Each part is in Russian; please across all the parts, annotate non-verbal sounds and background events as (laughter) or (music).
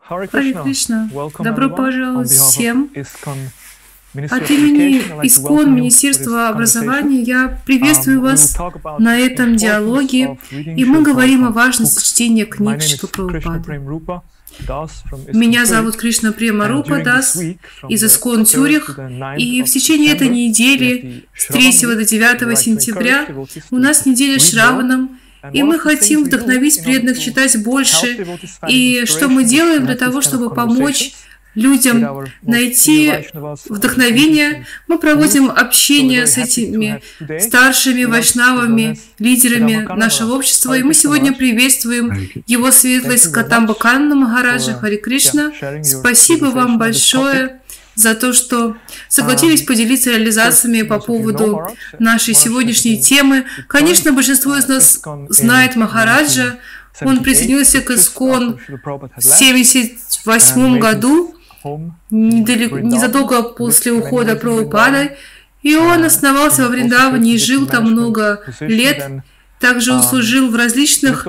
Харе Кришна, добро пожаловать всем. От имени ИСКОН, Министерства образования, я приветствую um, вас на этом диалоге, и мы говорим о важности чтения книг Шила Прабхупады. Меня зовут Кришна Према Рупа Дас из Искон Тюрих, и в течение этой недели с 3 до 9 сентября у нас неделя Шраваном, и мы хотим вдохновить преданных читать больше. И что мы делаем для того, чтобы помочь людям найти вдохновение. Мы проводим общение с этими старшими вайшнавами, лидерами нашего общества. И мы сегодня приветствуем его светлость Катамба Канна Махараджа Хари Кришна. Спасибо вам большое за то, что согласились поделиться реализациями по поводу нашей сегодняшней темы. Конечно, большинство из нас знает Махараджа. Он присоединился к Искон в 1978 году, недалеко, незадолго после ухода Прабхупады, и он основался во Вриндаване и жил там много лет. Также он служил в различных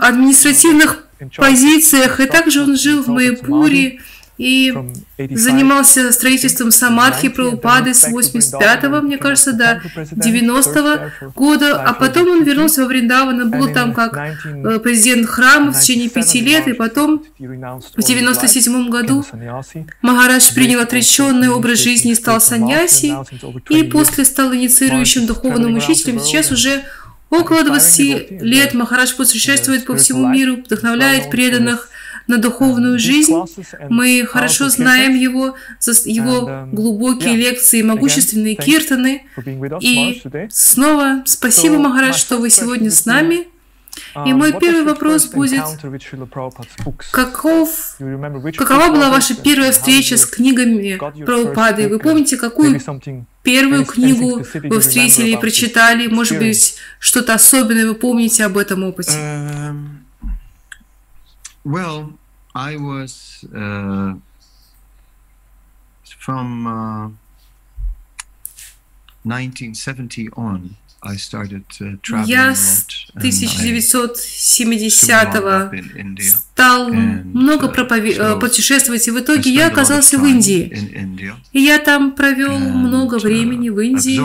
административных позициях, и также он жил в Майпуре, и занимался строительством Самадхи Прабхупады с 85-го, мне кажется, до 90-го года, а потом он вернулся во Вриндаван и был там как э, президент храма в течение пяти лет, и потом в 97 году Махарадж принял отреченный образ жизни и стал саньяси, и после стал инициирующим духовным учителем, сейчас уже Около 20 лет Махарадж путешествует по всему миру, вдохновляет преданных, на духовную жизнь. Мы хорошо знаем его, его глубокие лекции, могущественные киртаны. И снова спасибо, Махарадж, что вы сегодня с нами. И мой первый вопрос будет, каков, какова была ваша первая встреча с книгами Прабхупады? Вы помните, какую первую книгу вы встретили и прочитали? Может быть, что-то особенное вы помните об этом опыте? Эм, Well, I was uh, from uh, 1970 on. I started uh, Я с 1970-го стал много пропове- э, путешествовать, и в итоге я оказался в Индии. И я там провел много времени в Индии.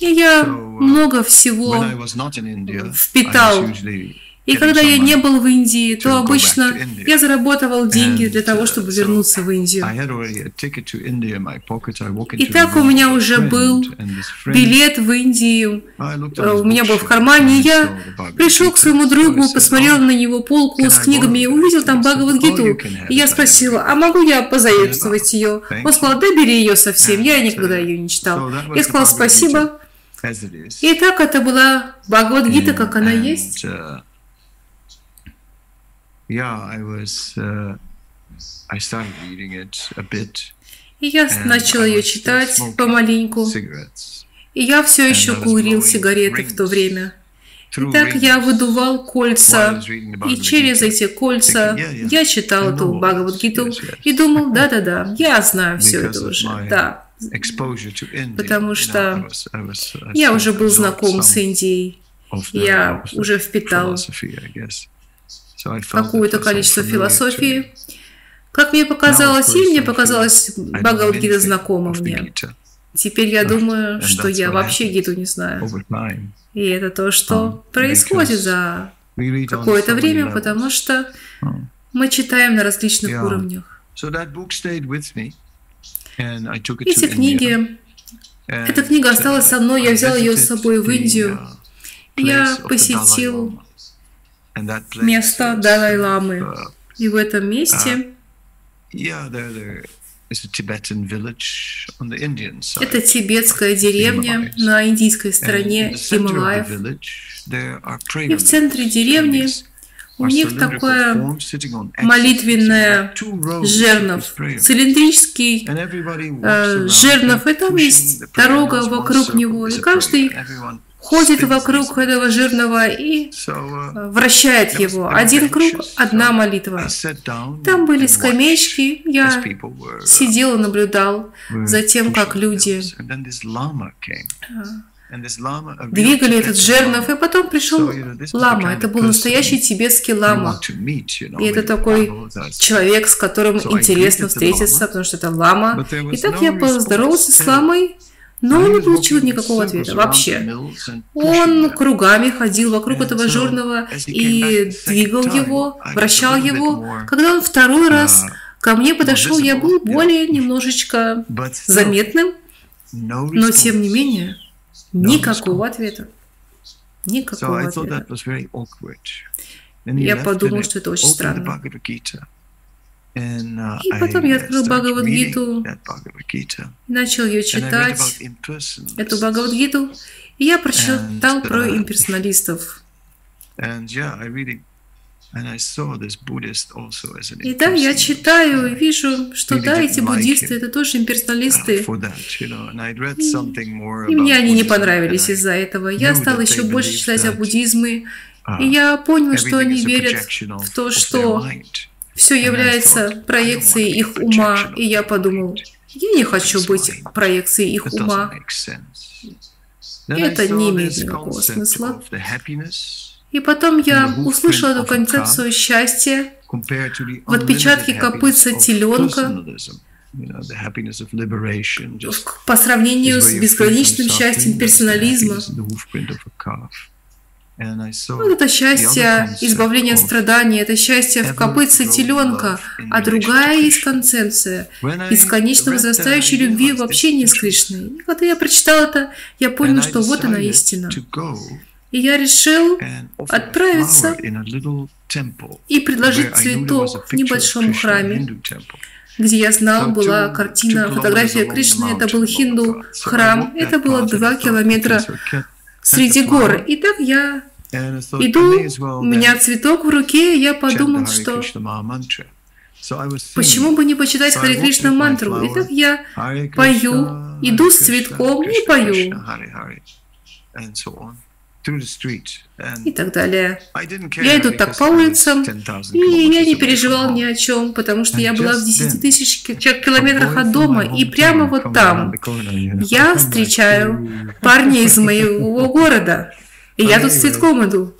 И я много всего впитал и когда я не был в Индии, то обычно я зарабатывал деньги для того, чтобы вернуться в Индию. И так у меня уже был билет в Индию, э, у меня был в кармане, и я пришел к своему другу, посмотрел на него полку с книгами и увидел там Бхагавадгиту. И я спросила, а могу я позаимствовать ее? Он сказал, да бери ее совсем, я никогда ее не читал. Я сказал, спасибо. И так это была Бхагавадгита, как она есть. Yeah, I was, uh, I started reading it a bit. И я начала ее читать помаленьку. И я все еще курил сигареты в то время. так я выдувал кольца, и через эти кольца я читал эту Бхагавадгиту и думал, (laughs) да-да-да, я знаю все это уже, да. Потому что я уже был знаком с Индией, я уже впитал какое-то количество философии. Как мне показалось, и мне показалось Бхагавадгита знакома мне. Теперь я думаю, что я вообще Гиту не знаю. И это то, что происходит за какое-то время, потому что мы читаем на различных уровнях. Эти книги, эта книга осталась со мной, я взял ее с собой в Индию. Я посетил место Далай-ламы. Uh, И в этом месте uh, это тибетская деревня на индийской стороне Хималаев. И в центре деревни у них такое молитвенное жернов, цилиндрический э, жернов, и там есть дорога вокруг него, и каждый ходит вокруг этого жирного и uh, вращает его. Один круг, одна молитва. Там были скамеечки, я сидел и наблюдал за тем, как люди двигали этот жернов, и потом пришел лама. Это был настоящий тибетский лама. И это такой человек, с которым интересно встретиться, потому что это лама. И так я поздоровался с ламой, но он не получил никакого ответа вообще. Он кругами ходил вокруг этого жирного и двигал его, вращал его. Когда он второй раз ко мне подошел, я был более немножечко заметным, но тем не менее Никакого ответа. Никакого ответа. Я подумал, что это очень странно. Uh, и потом я открыл Бхагавадгиту, начал ее читать, эту Бхагавадгиту, и я прочитал про uh, имперсоналистов. И да, я читаю и вижу, что да, эти буддисты это тоже имперсоналисты. И мне они не понравились из-за этого. Я стал еще больше читать о буддизме, uh, и я понял, что они верят в то, что все является проекцией их ума, и я подумал, я не хочу быть проекцией их ума. Это не имеет никакого смысла. И потом я услышала эту концепцию счастья в отпечатке копытца теленка. по сравнению с безграничным счастьем персонализма. Вот это счастье избавления от страданий, это счастье в копытце теленка, а другая есть концепция бесконечно возрастающей любви в общении с Кришной. И когда я прочитал это, я понял, что вот она истина. И я решил отправиться и предложить цветок в небольшом храме, где я знал, была картина, фотография Кришны, это был хинду храм, это было два километра среди гор. И так я иду, у меня цветок в руке, и я подумал, что почему бы не почитать Хари Кришна мантру? И так я пою, иду с цветком и пою и так далее. Я иду так по улицам, и я не переживал ни о чем, потому что я была в 10 тысяч километрах от дома, и прямо вот там я встречаю парня из моего (laughs) города, и я тут с цветком иду.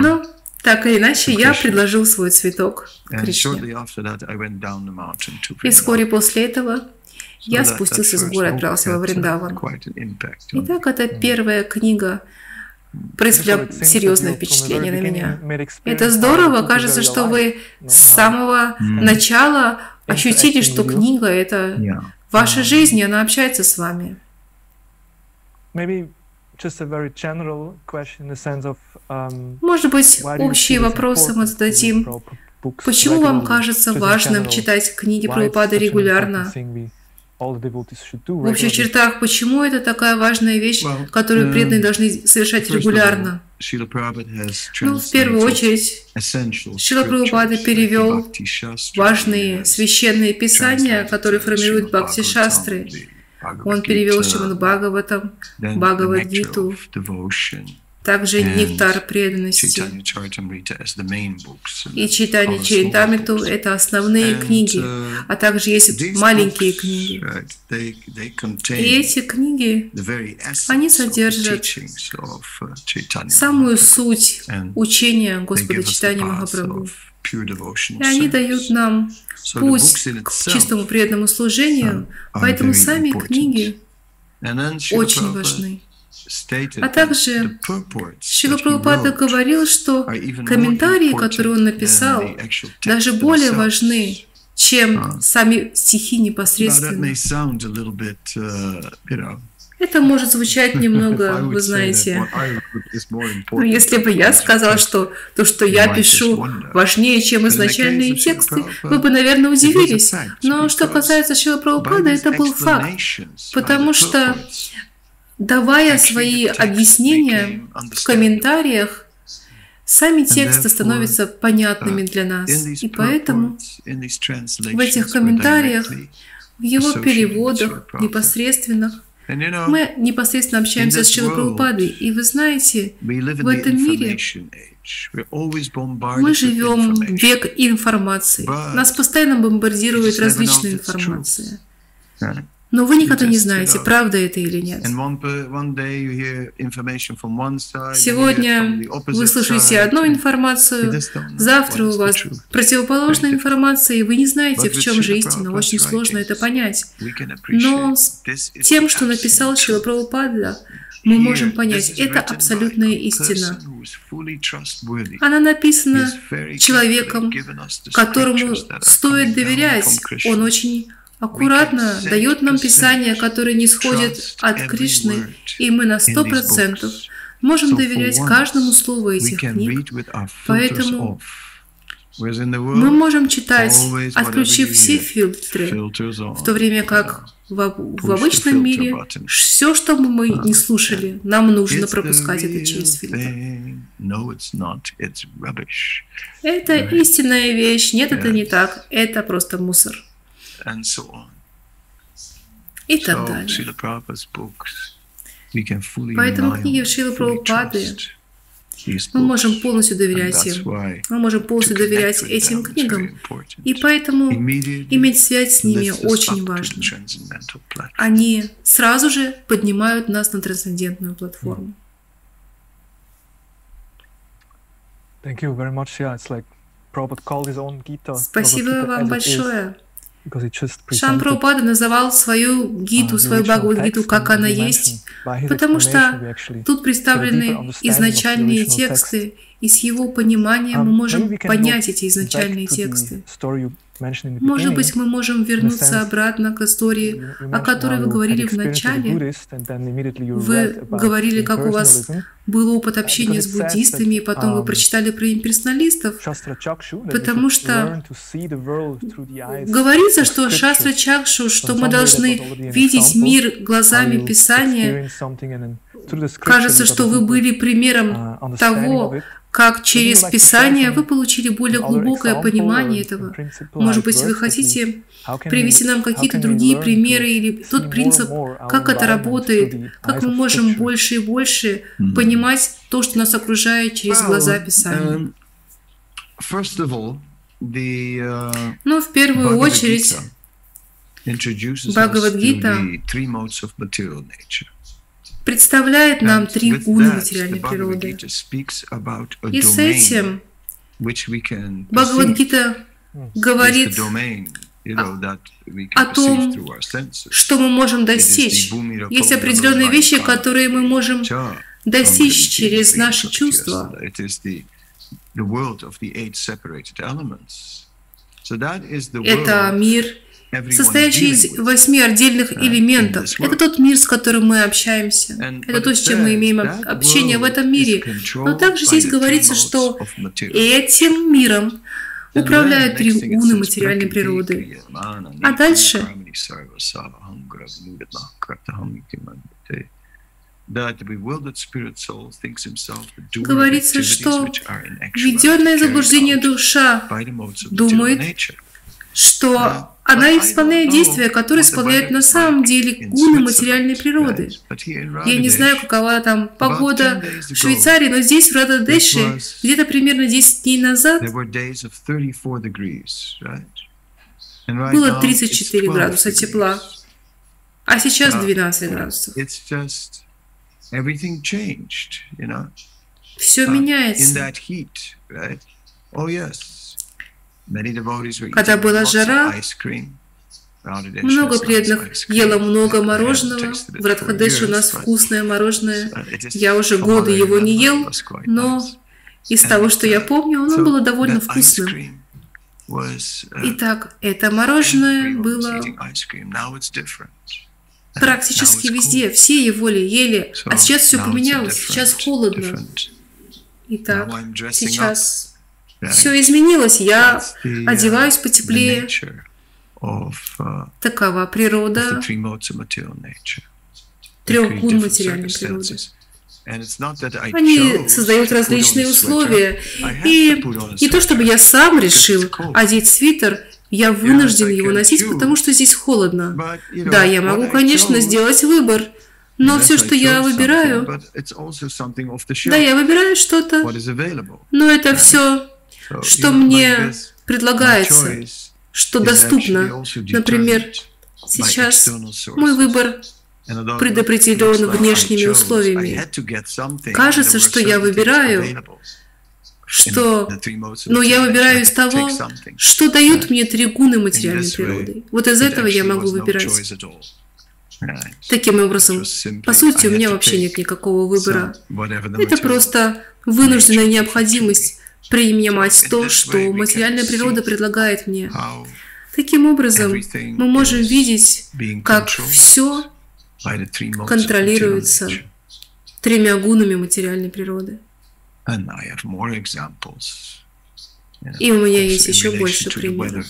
Ну, так или иначе, я предложил свой цветок Кришне. И вскоре после этого я спустился с горы, отправился во Вриндаван. Итак, это первая книга произвела серьезное впечатление на меня. Это здорово, кажется, что вы с самого начала ощутили, что книга — это ваша жизнь, и она общается с вами. Может быть, общие вопросы мы зададим. Почему вам кажется важным читать книги Прабхупады регулярно? В общих чертах, почему это такая важная вещь, которую преданные должны совершать регулярно? Ну, в первую очередь, Шила Прабхупада перевел важные священные писания, которые формируют Бхакти-шастры. Он перевел Шиман Бхагаватам, Бхагавадгиту, также нектар преданности. И читание Чаритамриту – это основные книги, uh, а также есть маленькие книги. И эти книги, они содержат uh, самую суть учения Господа Читания Махапрабху. И они дают нам путь к чистому преданному служению, поэтому сами книги очень важны. А также Шила Прабхупада говорил, что комментарии, которые он написал, даже более важны, чем сами стихи непосредственно. Uh, Это может звучать (laughs) немного, вы знаете, но если бы я сказал, что то, что я пишу, важнее, чем изначальные тексты, вы бы, наверное, удивились. Но что касается Шила Прабхупада, это был факт, потому что давая свои объяснения в комментариях, сами тексты становятся понятными для нас. И поэтому в этих комментариях, в его переводах непосредственных, Мы непосредственно общаемся с Шилапрабхупадой, и вы знаете, в этом мире мы живем в век информации. Нас постоянно бомбардируют различные информации. Но вы никогда не знаете, правда это или нет. Сегодня вы слышите одну информацию, завтра у вас противоположная информация, и вы не знаете, в чем же истина. Очень сложно это понять. Но с тем, что написал Шила Прабхупада, мы можем понять, это абсолютная истина. Она написана человеком, которому стоит доверять. Он очень аккуратно дает нам Писание, которое не сходит от Кришны, и мы на сто процентов можем доверять каждому слову этих книг. Поэтому мы можем читать, отключив все фильтры, в то время как в, в обычном мире все, что бы мы не слушали, нам нужно пропускать это через фильтр. Это истинная вещь, нет, это не так, это просто мусор и так далее. Поэтому книги Шилы Прабхупады мы можем полностью доверять им. Мы можем полностью доверять этим книгам. И поэтому иметь связь с ними очень важно. Они сразу же поднимают нас на трансцендентную платформу. Спасибо вам большое. Шам Прабхупада называл свою гиту, свою Бхагавад-гиту, как она есть, потому что тут представлены изначальные тексты, и с его пониманием мы можем понять эти изначальные тексты. Может быть, мы можем вернуться обратно к истории, о которой вы говорили в начале. Вы говорили, как у вас был опыт общения с буддистами, и потом вы прочитали про имперсоналистов, потому что говорится, что Шастра Чакшу, что мы должны видеть мир глазами Писания. Кажется, что вы были примером того, как через Писание вы получили более глубокое понимание этого. Может быть, вы хотите привести нам какие-то другие примеры или тот принцип, как это работает, как мы можем больше и больше понимать то, что нас окружает через глаза Писания. Um, uh, ну, в первую очередь, Бхагавадгита представляет нам три гуны материальной природы. И с этим Бхагавадгита говорит о том, что мы можем достичь. Есть определенные вещи, которые мы можем достичь через наши чувства. Это мир состоящий из восьми отдельных элементов. Это тот мир, с которым мы общаемся. Это то, с чем мы имеем общение в этом мире. Но также здесь говорится, что этим миром управляют три гуны материальной природы. А дальше Говорится, что введенное заблуждение душа думает, что она исполняет действия, которые исполняют на самом деле гуны материальной природы. Я не знаю, какова там погода в Швейцарии, но здесь, в Рададеше, где-то примерно 10 дней назад было 34 градуса тепла, а сейчас 12 градусов. Все меняется. Когда была жара, много преданных ело много мороженого. В Радхадеше у нас вкусное мороженое. Я уже годы его не ел, но из того, что я помню, оно было довольно вкусным. Итак, это мороженое было (laughs) практически везде. Все его ли ели, а сейчас все поменялось, сейчас холодно. Итак, сейчас все изменилось, я uh, одеваюсь потеплее. Uh, Такова природа трех гун материальной природы. Они создают различные условия. И не то, чтобы я сам решил одеть свитер, Я вынужден его носить, потому что здесь холодно. Да, я могу, конечно, сделать выбор. Но все, что я выбираю, да, я выбираю что-то, но это все, что мне предлагается, что доступно. Например, сейчас мой выбор предопределен внешними условиями. Кажется, что я выбираю, что, но я выбираю из того, что дают мне три гуны материальной природы. Вот из этого я могу выбирать. Таким образом, по сути, у меня вообще нет никакого выбора. Это просто вынужденная необходимость принимать то, что материальная природа предлагает мне. Таким образом, мы можем видеть, как все контролируется тремя гунами материальной природы. И у меня есть еще больше примеров.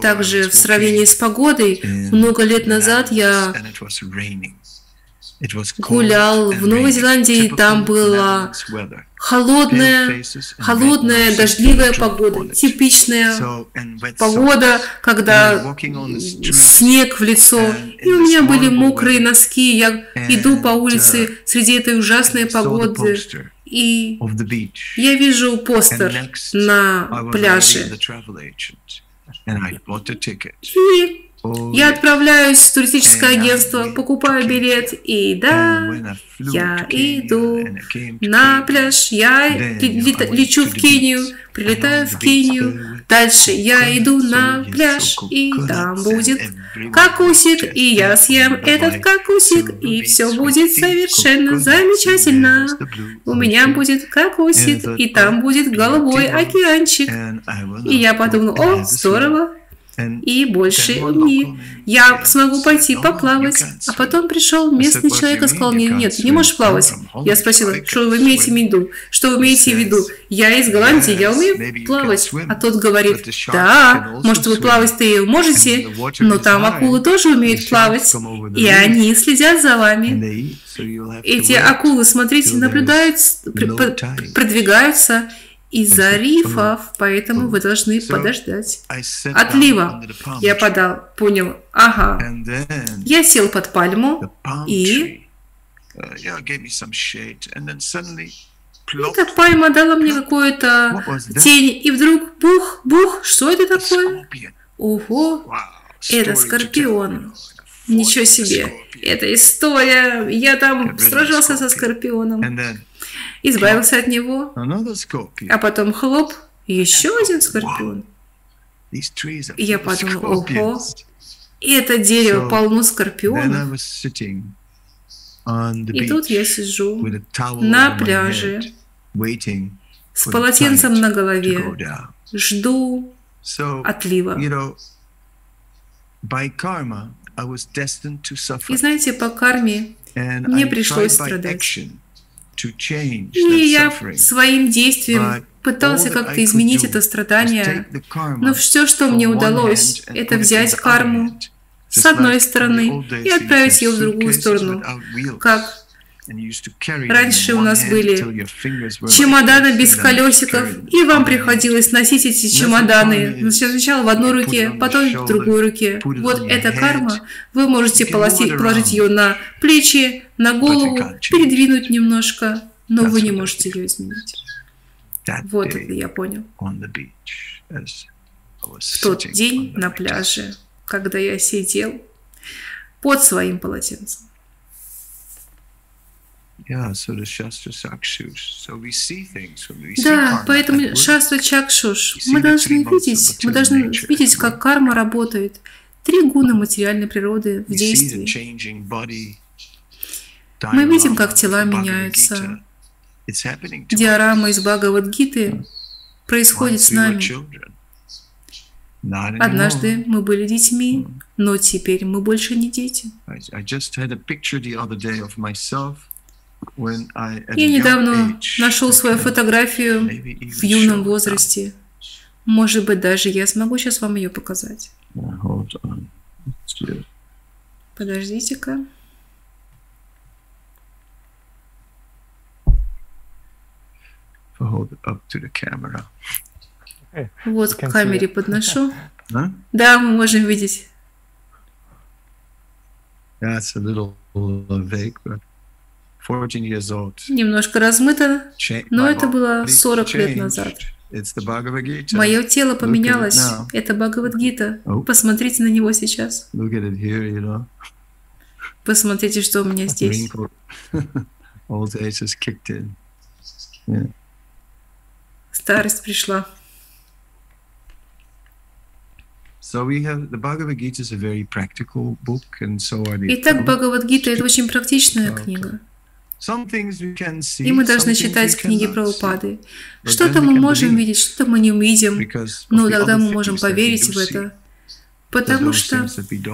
Также в сравнении с погодой, много лет назад я гулял в Новой Зеландии, там была холодная, холодная, дождливая погода, типичная погода, когда снег в лицо, и у меня были мокрые носки, я иду по улице среди этой ужасной погоды, и я вижу постер на пляже. И я отправляюсь в туристическое агентство, покупаю билет, и да, я иду на пляж, я лечу в Кению, прилетаю в Кению, дальше я иду на пляж, и там будет какусик, и я съем этот какусик, и все будет совершенно замечательно. У меня будет какусик, и там будет голубой океанчик. И я подумал, о, здорово, и больше не. Я смогу пойти поплавать. А потом пришел местный человек и сказал мне, нет, ты не можешь плавать. Я спросила, что вы имеете в виду? Что вы имеете в виду? Я из Голландии, я умею плавать. А тот говорит, да, может вы плавать-то и можете, но там акулы тоже умеют плавать, и они следят за вами. Эти акулы, смотрите, наблюдают, продвигаются, из-за рифов, поэтому вы должны подождать. Отлива. Я подал, понял. Ага. Я сел под пальму и... Эта пальма дала мне какую-то тень, и вдруг бух, бух, что это такое? Ого, это скорпион. Ничего себе, это история. Я там сражался со скорпионом избавился от него, а потом хлоп, еще один скорпион. И я подумал, ого, и это дерево полно скорпионов. И тут я сижу на пляже с полотенцем на голове, жду отлива. И знаете, по карме мне пришлось страдать. И я своим действием пытался как-то изменить это страдание, но все, что мне удалось, это взять карму с одной стороны и отправить ее в другую сторону, как Раньше у нас были чемоданы без колесиков, и вам приходилось носить эти чемоданы сначала в одной руке, потом в другой руке. Вот эта карма, вы можете положить, положить ее на плечи, на голову, передвинуть немножко, но вы не можете ее изменить. Вот это я понял. В тот день на пляже, когда я сидел под своим полотенцем. Да, поэтому шастра чакшуш. Мы должны видеть, мы должны видеть, как карма работает. Три гуна материальной природы в действии. Мы видим, как тела меняются. Диорама из Бхагавадгиты происходит с нами. Однажды мы были детьми, но теперь мы больше не дети. Я недавно нашел свою фотографию в юном возрасте. Может быть, даже я смогу сейчас вам ее показать. Подождите-ка. Вот к камере подношу. (laughs) Да, мы можем видеть. Немножко размыто, но это было 40 лет назад. Мое тело поменялось. Это Бхагавадгита. Oh. Посмотрите на него сейчас. Посмотрите, что у меня (laughs) здесь. (laughs) Старость пришла. Итак, Бхагавадгита – это очень практичная книга. И мы должны читать книги про упады. Что-то мы можем видеть, что-то мы не увидим, но тогда мы можем поверить в это, потому что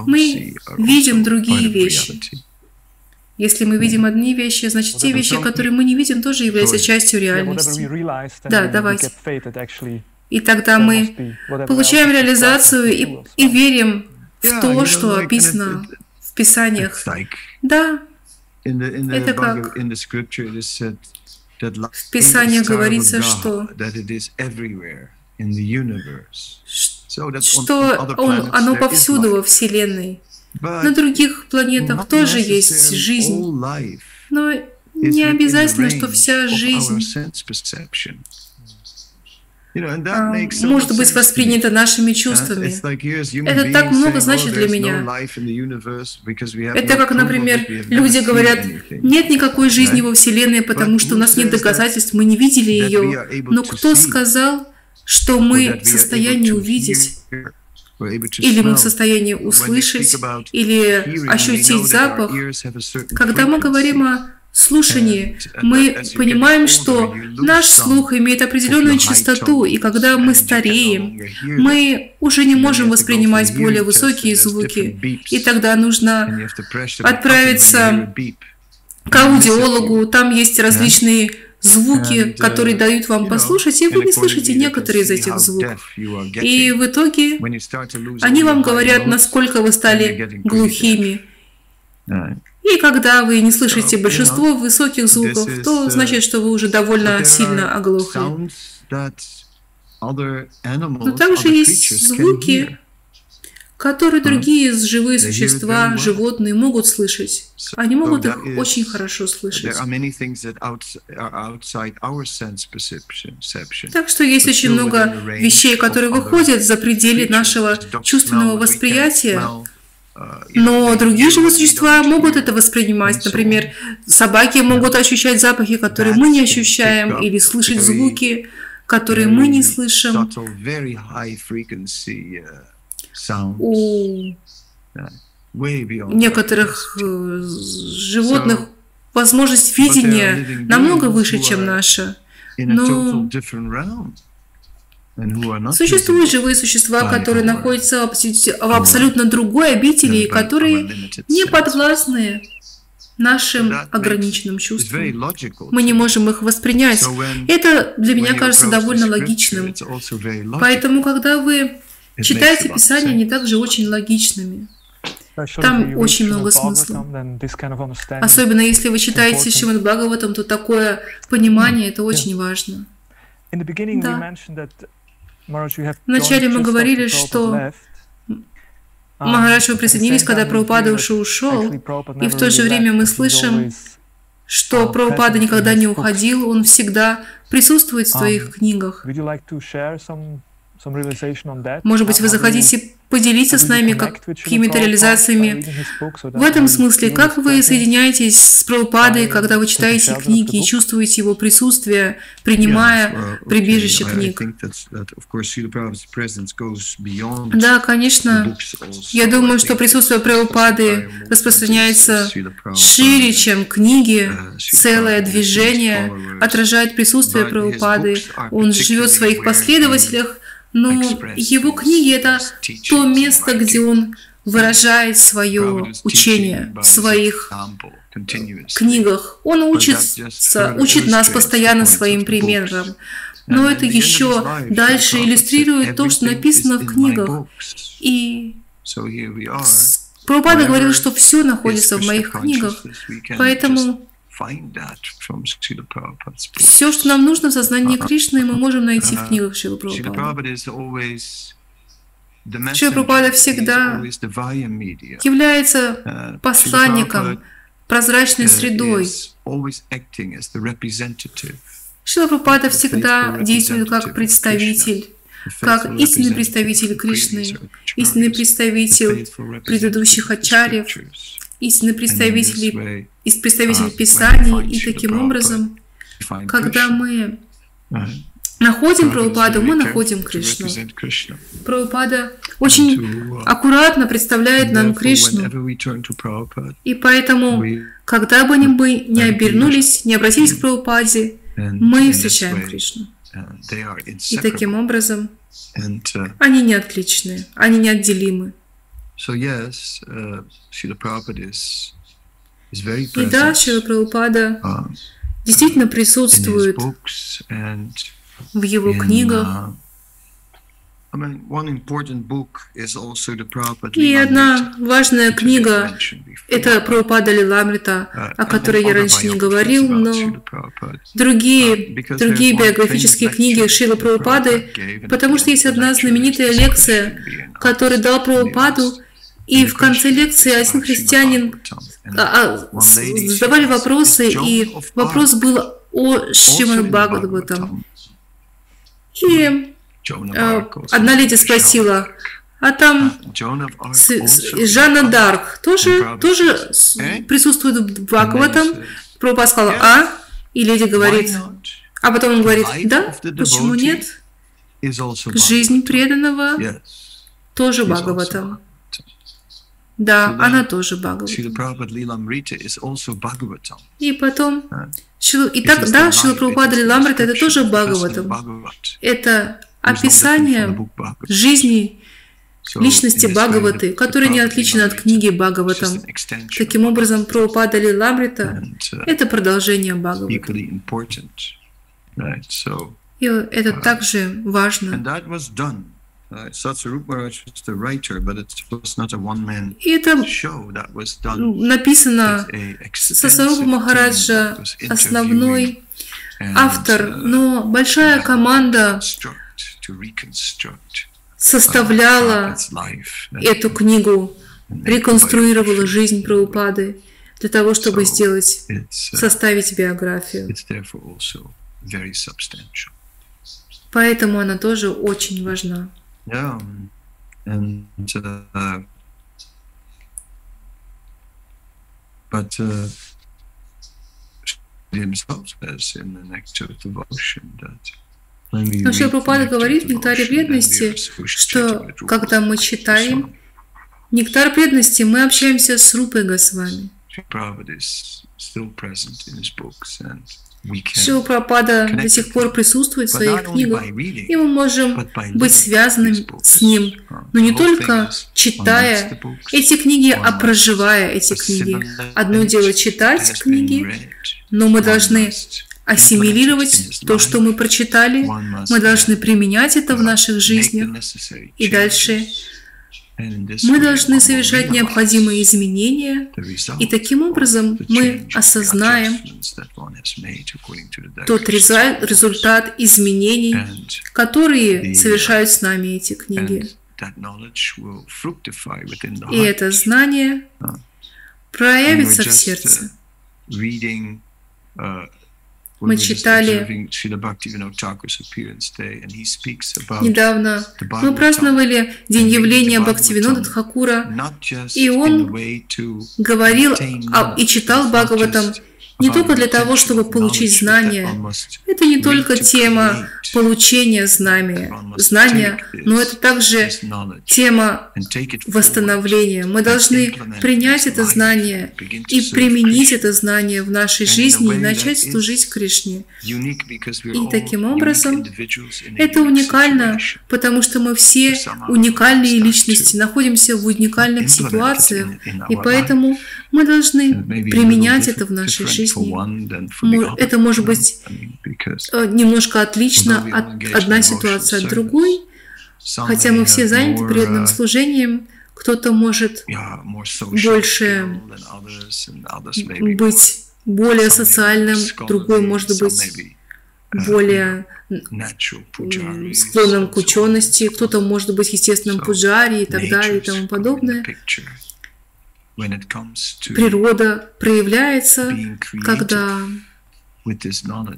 мы видим другие вещи. Если мы видим одни вещи, значит те вещи, которые мы не видим, тоже являются частью реальности. Да, давайте. И тогда мы получаем реализацию и, и верим в то, что описано в Писаниях. Да, это как в Писании говорится, что что он, оно повсюду во Вселенной. На других планетах тоже есть жизнь, но не обязательно, что вся жизнь может быть воспринято нашими чувствами. Это так много значит для меня. Это как, например, люди говорят, нет никакой жизни во Вселенной, потому что у нас нет доказательств, мы не видели ее. Но кто сказал, что мы в состоянии увидеть? Или мы в состоянии услышать, или ощутить запах. Когда мы говорим о слушании мы понимаем, что наш слух имеет определенную частоту, и когда мы стареем, мы уже не можем воспринимать более высокие звуки, и тогда нужно отправиться к аудиологу, там есть различные звуки, которые дают вам послушать, и вы не слышите некоторые из этих звуков. И в итоге они вам говорят, насколько вы стали глухими. И когда вы не слышите большинство высоких звуков, то значит, что вы уже довольно сильно оглохли. Но также есть звуки, которые другие живые существа, животные могут слышать. Они могут их очень хорошо слышать. Так что есть очень много вещей, которые выходят за пределы нашего чувственного восприятия, но другие живые существа могут это воспринимать. Например, собаки могут ощущать запахи, которые мы не ощущаем, или слышать звуки, которые мы не слышим. У некоторых э, животных возможность видения намного выше, чем наша. Но Существуют живые существа, которые находятся в абсолютно другой обители, и которые не подвластны нашим ограниченным чувствам. Мы не можем их воспринять. Это для меня кажется довольно логичным. Поэтому, когда вы читаете Писание, они также очень логичными. Там очень много смысла. Особенно если вы читаете Шимад Бхагаватам, то такое понимание, это очень важно. Да. Вначале мы говорили, что Махарадж, вы присоединились, когда Прабхупада уже ушел, и в то же время мы слышим, что Прабхупада никогда не уходил, он всегда присутствует в своих книгах. Может быть, вы захотите поделиться с нами какими-то реализациями. В этом смысле, как вы соединяетесь с Прабхупадой, когда вы читаете книги и чувствуете его присутствие, принимая прибежище книг? Да, конечно. Я думаю, что присутствие Прабхупады распространяется шире, чем книги. Целое движение отражает присутствие Прабхупады. Он живет в своих последователях, но его книги — это то место, где он выражает свое учение в своих книгах. Он учится, учит нас постоянно своим примером. Но это еще дальше иллюстрирует то, что написано в книгах. И Прабхупада говорил, что все находится в моих книгах. Поэтому Все, что нам нужно в сознании Кришны, мы можем найти в книгах Шилы Прабхупады. Шила Прабхупада всегда является посланником, прозрачной средой. Шила Прабхупада всегда действует как представитель как истинный представитель Кришны, истинный представитель предыдущих ачарьев, истинный представитель, из представителей Писаний, и таким образом, когда мы находим Прабхупаду, мы находим Кришну. Прабхупада очень аккуратно представляет нам Кришну. И поэтому, когда бы мы не обернулись, не обратились к Прабхупаде, мы встречаем Кришну. И таким образом uh, они не отличны, они неотделимы. Uh, И да, Шила Прабхупада uh, действительно присутствует в его книгах, uh, и одна важная книга – это Прабхупада Лиламрита, uh, о которой я раньше не говорил, но другие, uh, другие биографические книги Шила Прабхупады, потому что есть одна знаменитая лекция, которую дал Прабхупаду, и в конце лекции один христианин а, а, задавали вопросы, и вопрос был о Шримад Бхагаватам. И э, одна леди спросила, а там Жанна Дарк тоже, тоже присутствует в Бхагаватам? Прабхупад сказал, а? И леди говорит, а потом он говорит, да, почему нет? Жизнь преданного тоже Бхагаватам. Да, она тоже Бхагаватам. И потом Шил, и так, да, Шила Прабхупада Лиламрита это тоже Бхагаватам. Это описание жизни личности Бхагаваты, которая не отлична от книги Бхагаватам. Таким образом, Прабхупада Лиламрита – это продолжение Бхагавата. И это uh, также важно. Uh, И это написано Сасарупа Махараджа, основной автор, uh, но большая команда составляла эту книгу, реконструировала жизнь Прабхупады для того, чтобы сделать, uh, составить биографию. Поэтому она тоже очень важна. Yeah, and uh, but uh, himself says in the Nectar of Devotion that но Шилпрапада говорит в «Нектаре преданности», что когда мы читаем «Нектар преданности», мы общаемся с Рупой Госвами. Шила Прабхупада до сих пор присутствует в своих книгах, и мы можем быть связаны с ним, но не только читая эти книги, а проживая эти книги. Одно дело читать книги, но мы должны ассимилировать то, что мы прочитали, мы должны применять это в наших жизнях, и дальше мы должны совершать необходимые изменения, и таким образом мы осознаем тот результат изменений, которые совершают с нами эти книги. И это знание проявится в сердце. Мы читали недавно, мы праздновали День явления Бхактивинода Тхакура, и он говорил и читал Бхагаватам не только для того, чтобы получить знания. Это не только тема получения знания, знания, но это также тема восстановления. Мы должны принять это знание и применить это знание в нашей жизни и начать служить Кришне. И таким образом это уникально, потому что мы все уникальные личности, находимся в уникальных ситуациях, и поэтому мы должны применять это в нашей жизни. Это может быть э, немножко отлично от одна ситуация от другой, хотя мы все заняты преданным uh, служением, кто-то может больше быть более социальным, другой может быть более склонным к учености, кто-то может быть естественным пуджари и так далее и тому подобное. Природа проявляется, когда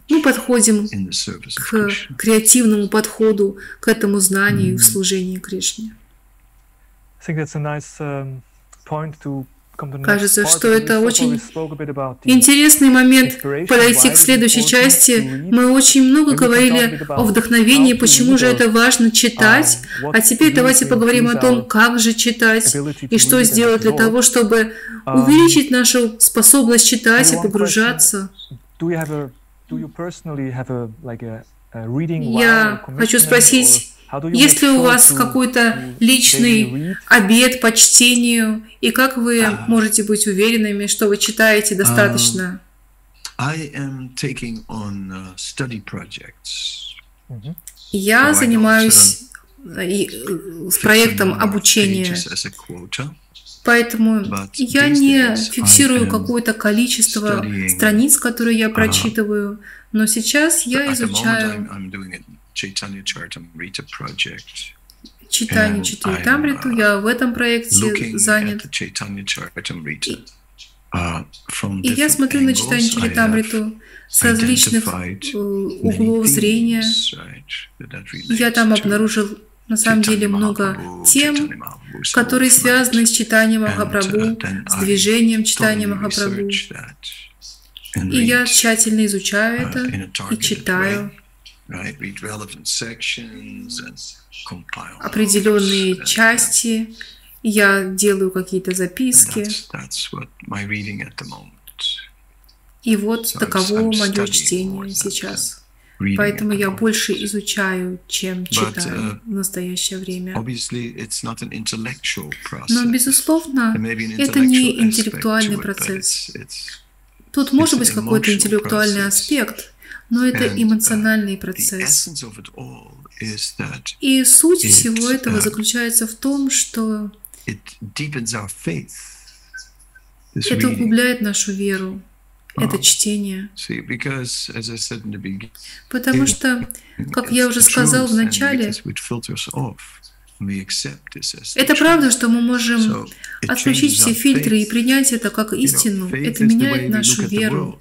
мы подходим к креативному подходу к этому знанию в служении Кришне. Кажется, что это очень интересный момент подойти к следующей части. Мы очень много говорили о вдохновении, почему же это важно читать. Um, а теперь давайте поговорим о том, как же читать и что сделать для того, чтобы um, увеличить нашу способность читать и погружаться. Я хочу спросить, есть ли у вас какой-то личный обед по чтению, и как вы а. можете быть уверенными, что вы читаете достаточно? Uh, Я занимаюсь э, с проектом обучения, поэтому я не фиксирую какое-то количество страниц, которые я uh-huh. прочитываю, но сейчас я изучаю Chaitanya Charitamrita project. Читание Читайтамриту, я в этом проекте занят. Uh, и я смотрю на читание Чаритамриту с различных углов зрения. Я там обнаружил на самом деле много тем, которые связаны с читанием Махапрабху, uh, с движением читания Махапрабху. И я тщательно изучаю uh, это и читаю определенные части, я делаю какие-то записки. И вот таково мое чтение сейчас. Поэтому я больше изучаю, чем читаю uh, в настоящее время. Но, безусловно, это не интеллектуальный процесс. Тут может быть какой-то интеллектуальный аспект, но это uh, эмоциональный процесс. И суть всего этого uh, заключается в том, что это углубляет нашу веру, это uh, чтение. Потому что, как я уже сказал в начале, это правда, что мы можем отключить все фильтры и принять это как истину. Это меняет нашу веру.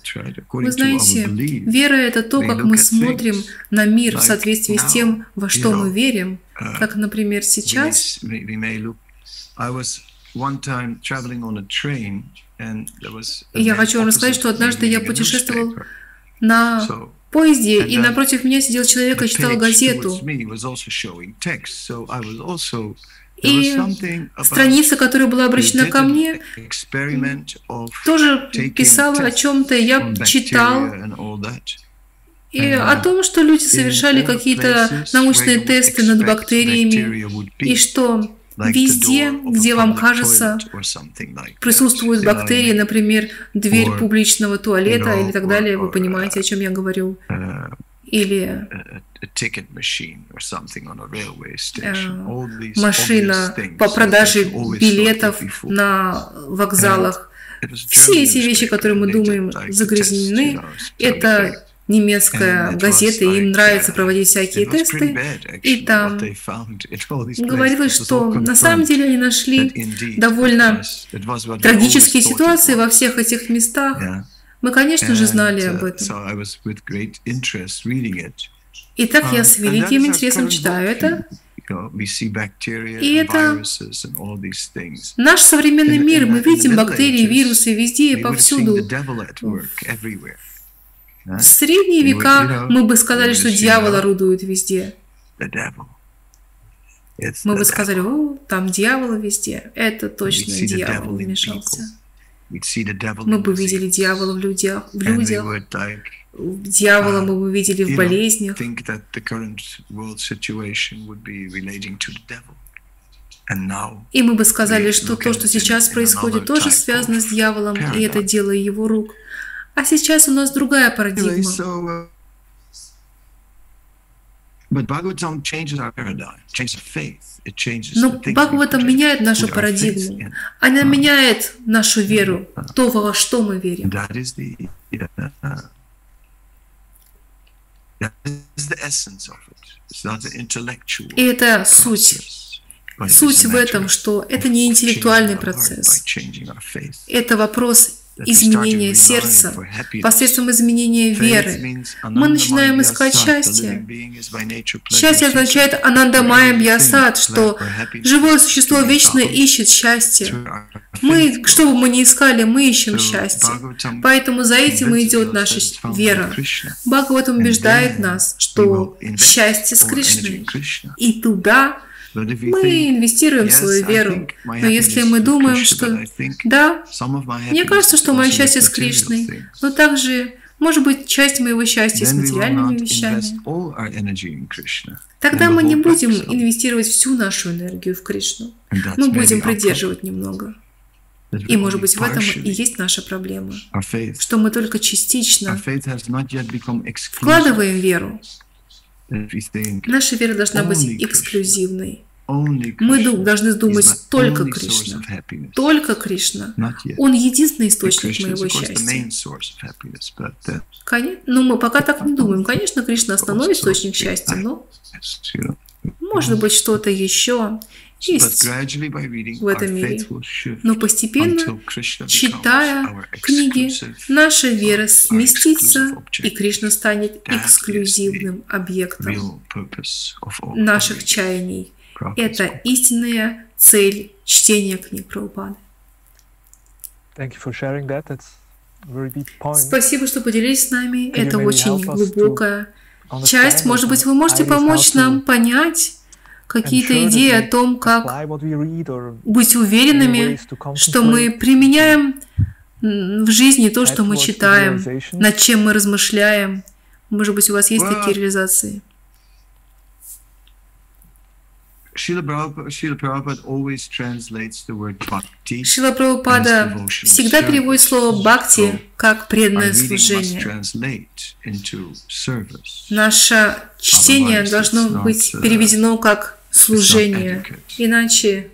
Вы знаете, вера — это то, как мы смотрим на мир в соответствии с тем, во что мы верим. Uh, как, например, сейчас я хочу вам рассказать, что однажды я путешествовал на поезде, и напротив меня сидел человек и читал газету. И страница, которая была обращена ко мне, тоже писала о чем-то, я читал. И о том, что люди совершали какие-то научные тесты над бактериями, и что Везде, где вам кажется, присутствуют бактерии, например, дверь публичного туалета или так далее, вы понимаете, о чем я говорю. Uh, или э, машина по продаже билетов на вокзалах. Все эти вещи, которые мы думаем загрязнены, это немецкая газета, им нравится проводить всякие тесты, и там говорилось, что на самом деле они нашли довольно трагические ситуации во всех этих местах. Мы, конечно же, знали об этом. И так я с великим интересом читаю это. И это наш современный мир. Мы видим бактерии, вирусы везде и повсюду. В средние века мы бы сказали, что дьявол орудует везде. Мы бы сказали, о, там дьявол везде. Это точно дьявол вмешался. Мы бы видели дьявола в людях, в людях. Дьявола мы бы видели в болезнях. И мы бы сказали, что то, что сейчас происходит, тоже связано с дьяволом, и это дело его рук. А сейчас у нас другая парадигма. Но Бхагаватам меняет нашу парадигму. Она меняет нашу веру, то, во что мы верим. И это суть. Суть в этом, что это не интеллектуальный процесс. Это вопрос изменения сердца, посредством изменения веры. Мы начинаем искать счастье. Счастье означает анандамая бьясад, что живое существо вечно ищет счастье. Мы, что бы мы ни искали, мы ищем счастье. Поэтому за этим и идет наша вера. Бхагаватам убеждает нас, что счастье с Кришной. И туда мы инвестируем в свою веру. Но если мы думаем, что да, мне кажется, что мое счастье с Кришной, но также может быть, часть моего счастья с материальными вещами. Тогда мы не будем инвестировать всю нашу энергию в Кришну. Мы будем придерживать немного. И, может быть, в этом и есть наша проблема, что мы только частично вкладываем веру, Наша вера должна быть эксклюзивной. Мы должны думать только Кришна. Только Кришна. Он единственный источник моего счастья. Конечно, но мы пока так не думаем. Конечно, Кришна основной источник счастья, но может быть что-то еще есть в этом мире. Но постепенно, читая книги, наша вера сместится, и Кришна станет эксклюзивным объектом наших чаяний. Это истинная цель чтения книг Прабхупады. Спасибо, что поделились с нами. Это очень глубокая часть. Может быть, вы можете помочь нам понять, какие-то идеи о том, как быть уверенными, что мы применяем в жизни то, что мы читаем, над чем мы размышляем. Может быть, у вас есть такие реализации? Шила Прабхупада всегда переводит слово «бхакти» как «преданное служение». Наше чтение должно быть переведено как служение. Иначе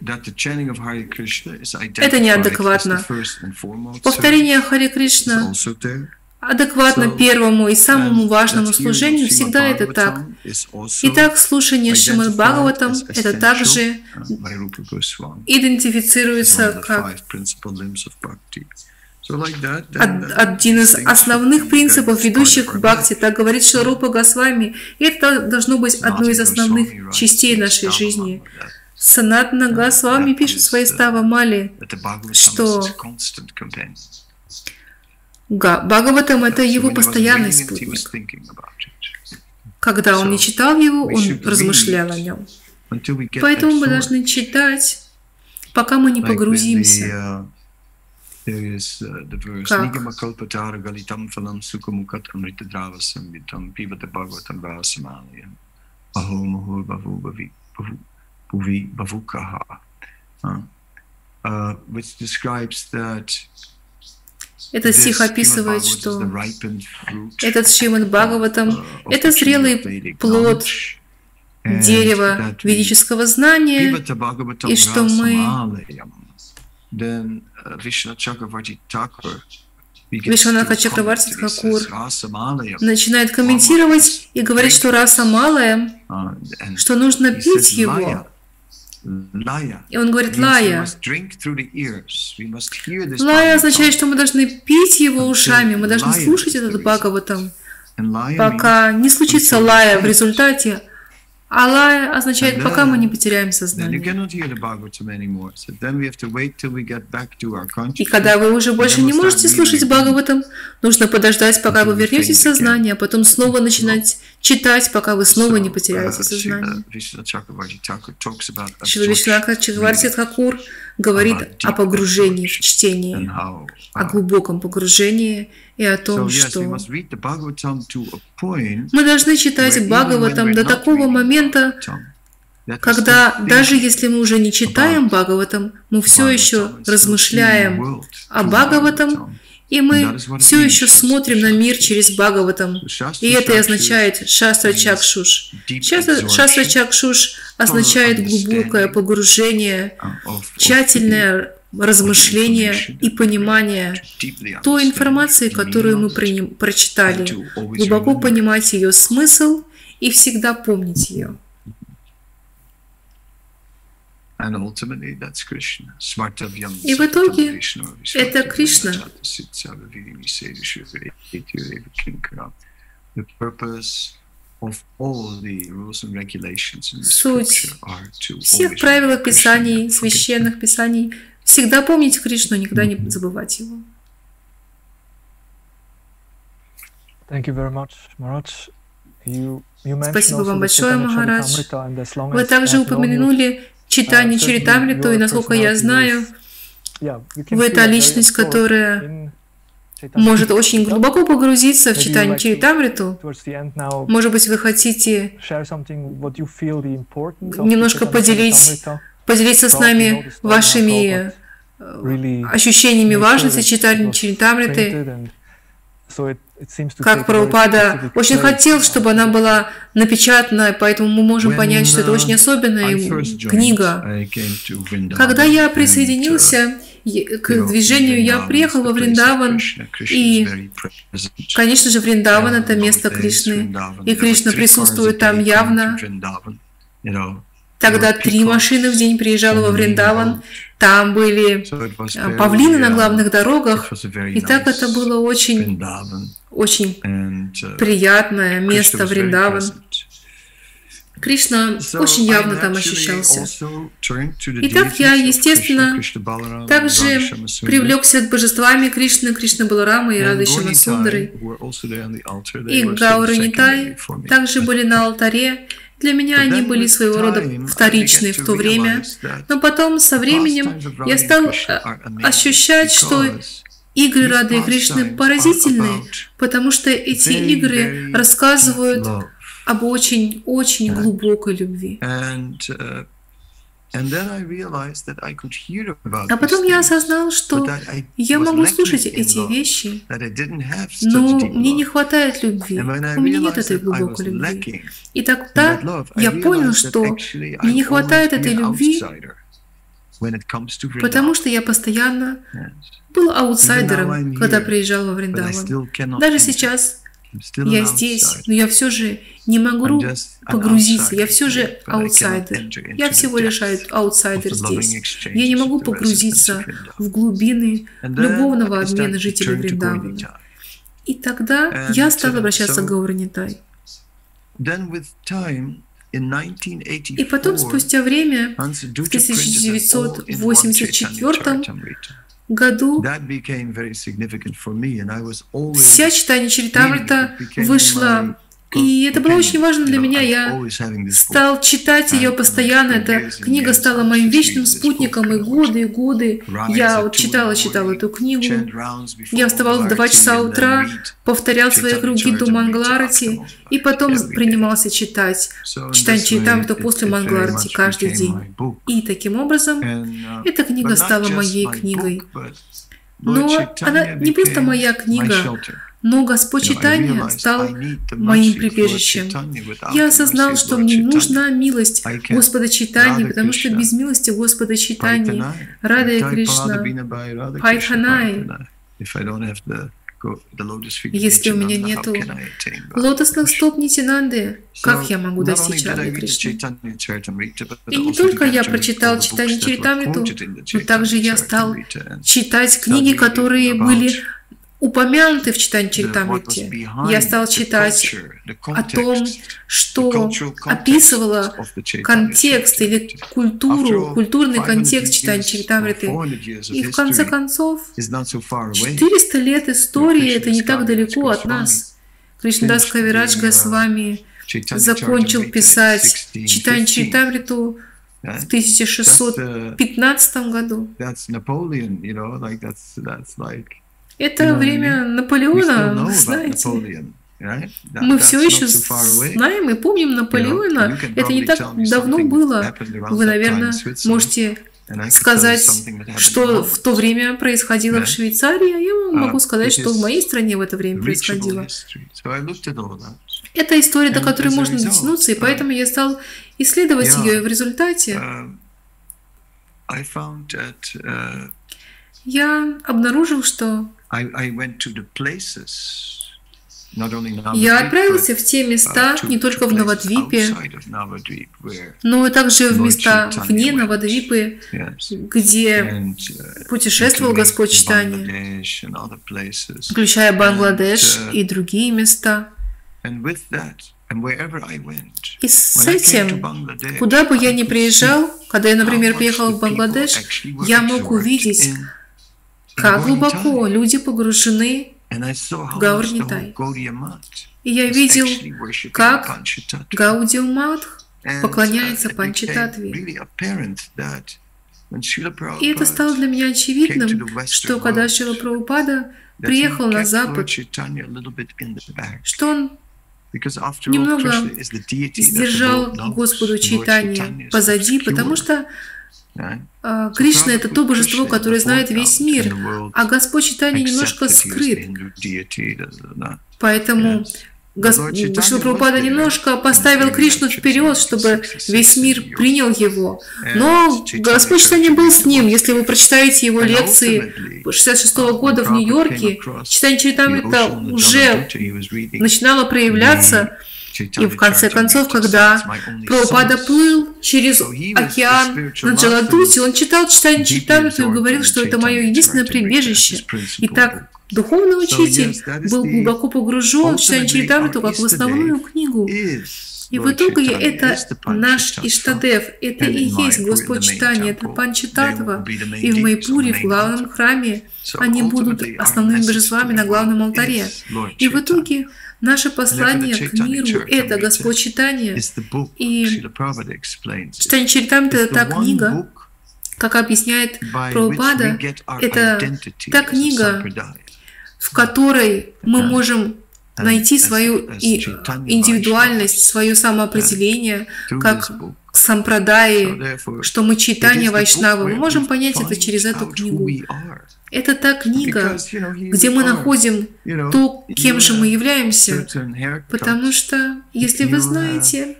это неадекватно. Повторение Хари Кришна адекватно первому и самому важному служению, всегда это так. Итак, служение Шимад Бхагаватам – это также идентифицируется как один из основных принципов, ведущих к бхакти, так говорит Шиларупа Госвами, и это должно быть одной из основных частей нашей жизни. Санатна Госвами пишет в своей Става Мали, что Бхагаватам – это его постоянный спутник. Когда он не читал его, он размышлял о нем. Поэтому мы должны читать, пока мы не погрузимся. Как? Uh, which describes that этот стих описывает, что этот Шримад Бхагаватам это зрелый плод дерева ведического знания, и что мы Вишванаха Чакраварти Хакур начинает комментировать и говорит, что раса малая, uh, что нужно пить его, и он говорит лая. Лая означает, что мы должны пить его ушами, мы должны слушать этот Бхагаватам, пока не случится лая в результате, Алая означает, пока мы не потеряем сознание. И когда вы уже больше не можете слушать Бхагаватам, нужно подождать, пока вы вернетесь в сознание, а потом снова начинать читать, пока вы снова не потеряете uh, сознание. Шила Вишнака Чакварти Тхакур говорит о погружении в чтение, о глубоком погружении и о том, что мы должны читать Бхагаватам до такого момента, когда даже если мы уже не читаем Бхагаватам, мы все еще размышляем о Бхагаватам И мы все еще смотрим на мир через Бхагаватам. И это и означает Шастра Чакшуш. Шастра Чакшуш означает глубокое погружение, тщательное размышление и понимание той информации, которую мы прочитали, глубоко понимать ее смысл и всегда помнить ее. И в итоге это Кришна. Суть всех правил Писаний, священных Писаний Всегда помнить Кришну, никогда не забывать его. Thank you very much, Maharaj. You, you Спасибо вам большое, Махарадж. Вы также упомянули читание Чаритамриту, и насколько я знаю, вы та личность, которая может очень глубоко погрузиться в читание Чаритамриту. Может быть, вы хотите немножко поделить поделиться с нами вашими э, ощущениями важности читания Чаритамриты. Как Прабхупада очень хотел, чтобы она была напечатана, поэтому мы можем понять, что это очень uh, особенная книга. Когда я присоединился к движению, я приехал во Вриндаван, и, конечно же, Вриндаван — это место Кришны, и Кришна присутствует там явно. Тогда три машины в день приезжало во Вриндаван. Там были а, павлины на главных дорогах. И так это было очень, очень uh, приятное место Вриндаван. Кришна очень явно там ощущался. Итак, я, естественно, также привлекся к божествами Кришны, Кришна Баларама и Радышима Сундарой. И Гауры Нитай также были на алтаре. Для меня они были своего рода вторичные в то время, но потом со временем я стал э, ощущать, что игры Рады и Кришны поразительны, потому что эти игры рассказывают об очень-очень глубокой любви. А потом я осознал, что я могу слушать эти вещи, но мне не хватает любви. У меня нет этой глубокой любви. И тогда я понял, что мне не хватает этой любви, потому что я постоянно был аутсайдером, когда приезжал во Вриндаван. Даже сейчас я здесь, но я все же не могу погрузиться, я все же аутсайдер. Я всего лишь аутсайдер здесь. Я не могу погрузиться в глубины любовного обмена жителей Вриндавана. И тогда я стал обращаться к Гауранитай. И потом, спустя время, в 1984 году вся читание Чаритамрита вышла и это было очень важно для меня. Я стал читать ее постоянно. Эта книга стала моим вечным спутником и годы, и годы. Я вот читала, читала эту книгу. Я вставал в 2 часа утра, повторял свои круги до Мангларати, и потом принимался читать. Читать Чайтамриту после Мангларати каждый день. И таким образом uh, эта книга стала моей книгой. Но она не просто моя книга, но Господь Читания стал моим прибежищем. Я осознал, что мне нужна милость Господа Читания, потому что без милости Господа Читания, Рада Кришна, Пайханай, если у меня нет лотосных стоп Нитинанды, как я могу достичь Рады Кришны? И не только я прочитал читание Чаритамриту, но также я стал читать книги, которые были упомянуты в читании Чайтамрити. Я стал читать о том, что описывало контекст или культуру, культурный контекст читания Чайтамриты. И в конце концов, 400 лет истории – это не так далеко от нас. Кришнадас Кавирадж Госвами закончил писать читание Чайтамриту в 1615 году. Это время Наполеона, знаете. Мы все еще знаем и помним Наполеона. Это не так давно было. Вы, наверное, можете сказать, что в то время происходило в Швейцарии, а я вам могу сказать, что в моей стране в это время происходило. Это история, до которой можно дотянуться, и поэтому я стал исследовать ее, и в результате я обнаружил, что я отправился в те места uh, не только в Навадвипе, но и также в места вне Навадвипы, где uh, путешествовал Господь Читания, включая Бангладеш uh, и другие места. И с этим, куда бы я ни приезжал, когда я, например, приехал в Бангладеш, я мог увидеть, как глубоко люди погружены в Гаурнитай. И я видел, как Гаудиуматх поклоняется Панчитатве. И это стало для меня очевидным, что когда Шила Прабхупада приехал на Запад, что он немного сдержал Господу Чайтани позади, потому что Кришна – это то божество, которое знает весь мир, а Господь Читания немножко скрыт. Поэтому Господь Прабхупада немножко поставил Кришну вперед, чтобы весь мир принял его. Но Господь Читания был с ним. Если вы прочитаете его лекции 66 -го года в Нью-Йорке, читание Чайтамрита уже начинало проявляться, и в конце концов, когда Прабхупада плыл через океан на Джаладусе, он читал читание Читамриту и говорил, что это мое единственное прибежище. Итак, духовный учитель был глубоко погружен в читание Читамриту как в основную книгу. И в итоге это наш Иштадев, это и есть Господь Читания, это Панчитатва. И в Майпуре, в главном храме, они будут основными божествами на главном алтаре. И в итоге Наше послание к миру – это Господь читание. И читание Чаритамрита – это та книга, как объясняет Прабхупада, это та книга, в которой мы можем найти свою индивидуальность, свое самоопределение, как сампрадаи, что мы читание Вайшнавы. Мы можем понять это через эту книгу. Это та книга, где мы находим то, кем же мы являемся. Потому что, если вы знаете,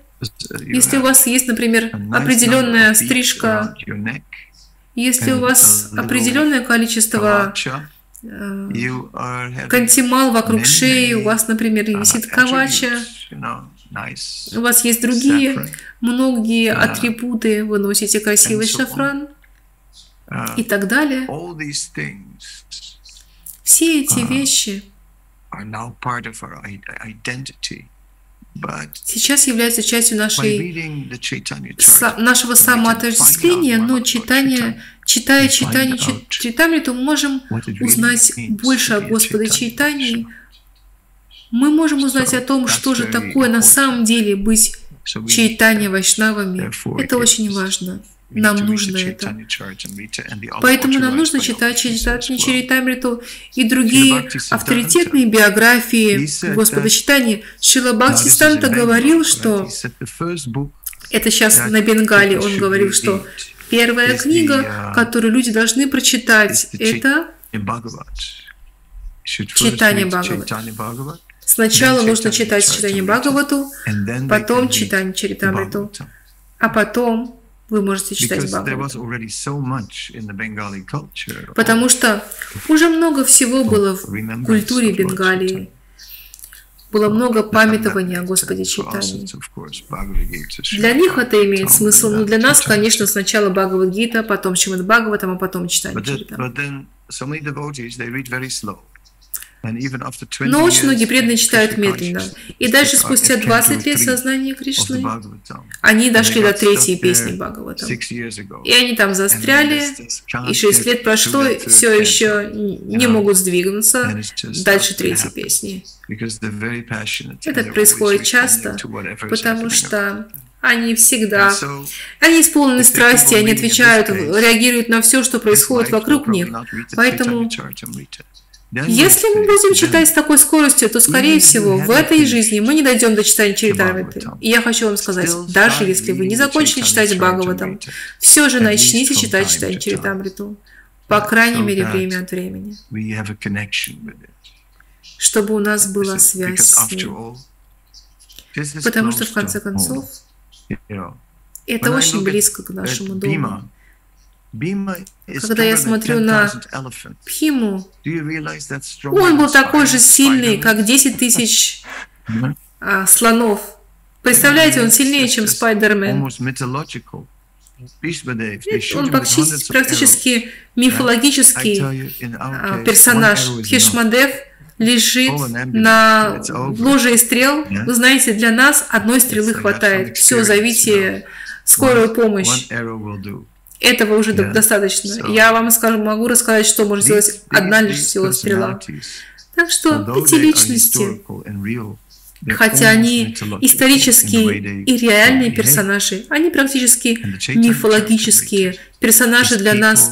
если у вас есть, например, определенная стрижка, если у вас определенное количество э, кантимал вокруг шеи, у вас, например, висит кавача, у вас есть другие многие атрибуты, вы носите красивый шафран, и так далее. Все эти вещи сейчас являются частью нашей, нашего самоотождествления, но читание, читая читание Читамриту, мы можем узнать больше о Господе Чайтании, мы можем узнать о том, что же такое на самом деле быть Чайтанья Вайшнавами. Это очень важно. Нам нужно это. Поэтому нам нужно читать Чайтанья Чаритамриту и другие авторитетные биографии Господа Читания. Шила Бхактистанта говорил, что это сейчас на Бенгале он говорил, что первая книга, которую люди должны прочитать, это Читание Бхагават. Сначала нужно читать читание Бхагавату, потом читание Чаритамриту, а потом вы можете читать Бхагавату. Потому что уже много всего было в культуре Бенгалии. Было много памятования о Господе читании. Для них это имеет смысл, но для нас, конечно, сначала Бхагавадгита, потом Шримад Бхагаватам, а потом читание Чаритамрита. Но очень многие преданные читают медленно. И даже спустя 20 лет сознания Кришны они дошли до третьей песни Бхагаватам. И они там застряли, и 6 лет прошло, и все еще не могут сдвинуться дальше третьей песни. Это происходит часто, потому что они всегда, они исполнены страсти, они отвечают, реагируют на все, что происходит вокруг них. Поэтому Если мы будем читать с такой скоростью, то, скорее всего, в этой жизни мы не дойдем до читания Чаритамриты. И я хочу вам сказать, даже если вы не закончили читать Бхагаватам, все же начните читать читание Чаритамриту. По крайней мере, время от времени. Чтобы у нас была связь с ним. Потому что, в конце концов, это очень близко к нашему дому. Когда я смотрю на Пхиму, он был такой же сильный, как 10 тысяч а, слонов. Представляете, он сильнее, чем Спайдермен. Он практически, практически мифологический а, персонаж. Хишмадев лежит на ложе стрел. Вы знаете, для нас одной стрелы хватает. Все, зовите скорую помощь этого уже yeah. достаточно. So, Я вам скажу, могу рассказать, что может сделать одна лишь всего стрела. Так что эти личности, хотя они исторические и реальные персонажи, они практически мифологические персонажи для нас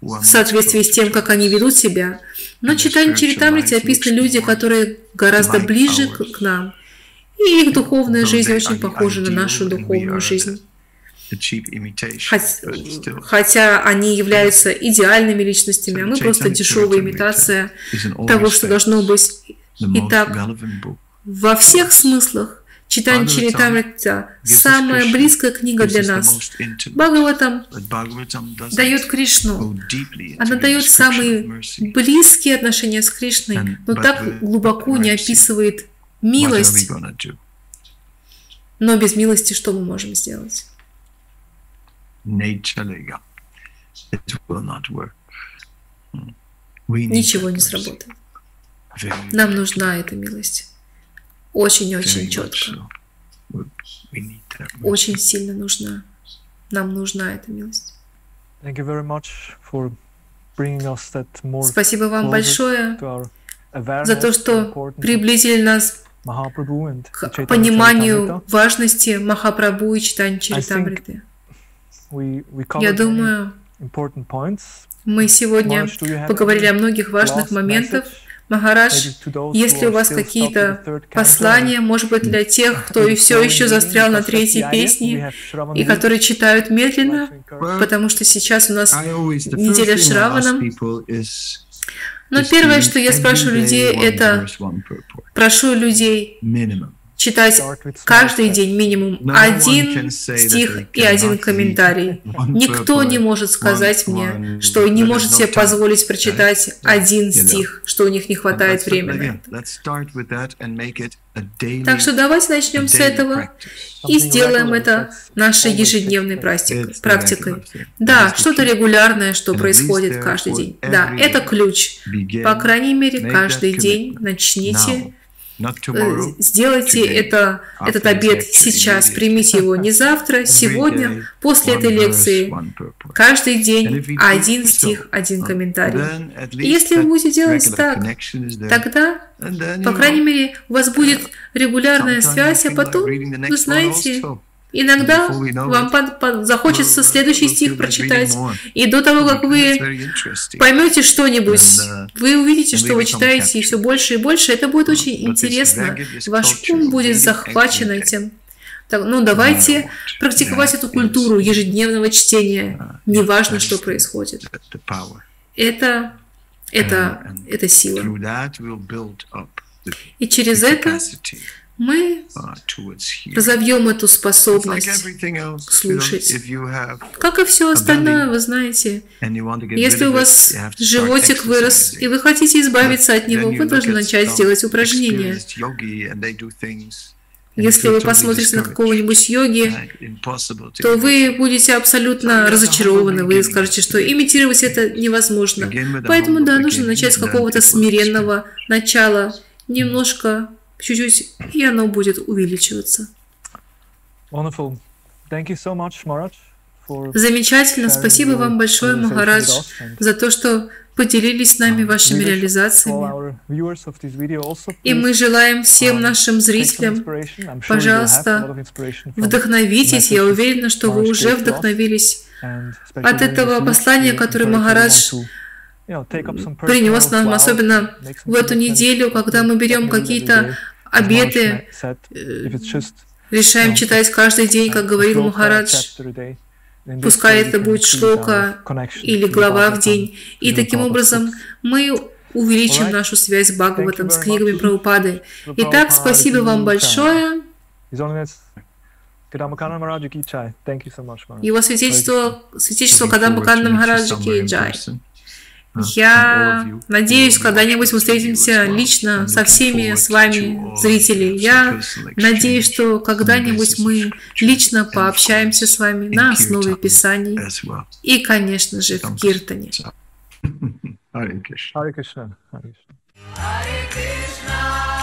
в соответствии с тем, как они ведут себя. Но читая Чаритамрити описаны люди, которые гораздо ближе к нам, и их духовная жизнь очень похожа на нашу духовную жизнь. Хотя они являются идеальными личностями, а мы просто дешевая имитация того, что должно быть. Итак, во всех смыслах читание Чаритамрита – самая близкая книга для нас. Бхагаватам дает Кришну. Она дает самые близкие отношения с Кришной, но так глубоко не описывает милость. Но без милости что мы можем сделать? Ничего не сработает. Нам нужна эта милость. Очень-очень четко. Очень сильно нужна. Нам нужна эта милость. Спасибо вам большое за то, что приблизили нас к пониманию важности Махапрабху и читания Чаритамриты. Я думаю, мы сегодня поговорили о многих важных моментах. Махарадж, если у вас какие-то послания, может быть, для тех, кто и все еще застрял на третьей песне, и которые читают медленно, потому что сейчас у нас неделя Шраваном. Но первое, что я спрашиваю людей, это прошу людей читать каждый день минимум один стих и один комментарий. (laughs) Никто не может сказать мне, что не может себе позволить прочитать один стих, что у них не хватает времени. Так что давайте начнем с этого и сделаем это нашей ежедневной практикой. Да, что-то регулярное, что происходит каждый день. Да, это ключ. По крайней мере, каждый день начните Э, сделайте это, этот обед сейчас, примите его (laughs) не завтра, сегодня, после этой лекции. Каждый день один стих, один uh, комментарий. И если вы будете делать так, тогда, по крайней мере, у вас будет регулярная связь, а потом, вы знаете, Иногда вам захочется следующий стих прочитать, и до того, как вы поймете что-нибудь, вы увидите, что вы читаете, и все больше и больше. Это будет очень интересно. Ваш ум будет захвачен этим. Так, ну, давайте практиковать эту культуру ежедневного чтения. Uh, Неважно, что происходит. Это, это, это сила. И через это мы разовьем эту способность слушать. Как и все остальное, вы знаете. Если у вас животик вырос, и вы хотите избавиться от него, вы должны начать делать упражнения. Если вы посмотрите на какого-нибудь йоги, то вы будете абсолютно разочарованы. Вы скажете, что имитировать это невозможно. Поэтому, да, нужно начать с какого-то смиренного начала, немножко чуть-чуть, и оно будет увеличиваться. Wonderful. Thank you so much, Maharaj, Замечательно. Спасибо вам большое, Махарадж, за то, что поделились с нами um, вашими реализациями. И мы желаем всем нашим зрителям, пожалуйста, вдохновитесь. Я уверена, что вы уже вдохновились от этого послания, которое Махарадж принес нам, особенно в эту неделю, когда мы берем какие-то обеты, э, решаем читать каждый день, как говорил Махарадж, пускай это будет шлока или глава в день. И таким образом мы увеличим нашу связь с Бхагаватом, с книгами Прабхупады. Итак, спасибо вам большое. Его святительство, святительство Кадамбакана Махараджи Ки Джай. Я надеюсь, когда-нибудь мы встретимся лично со всеми с вами, зрители. Я надеюсь, что когда-нибудь мы лично пообщаемся с вами на основе Писаний и, конечно же, в Киртане. Hare Krishna. Hare Krishna. Hare Krishna.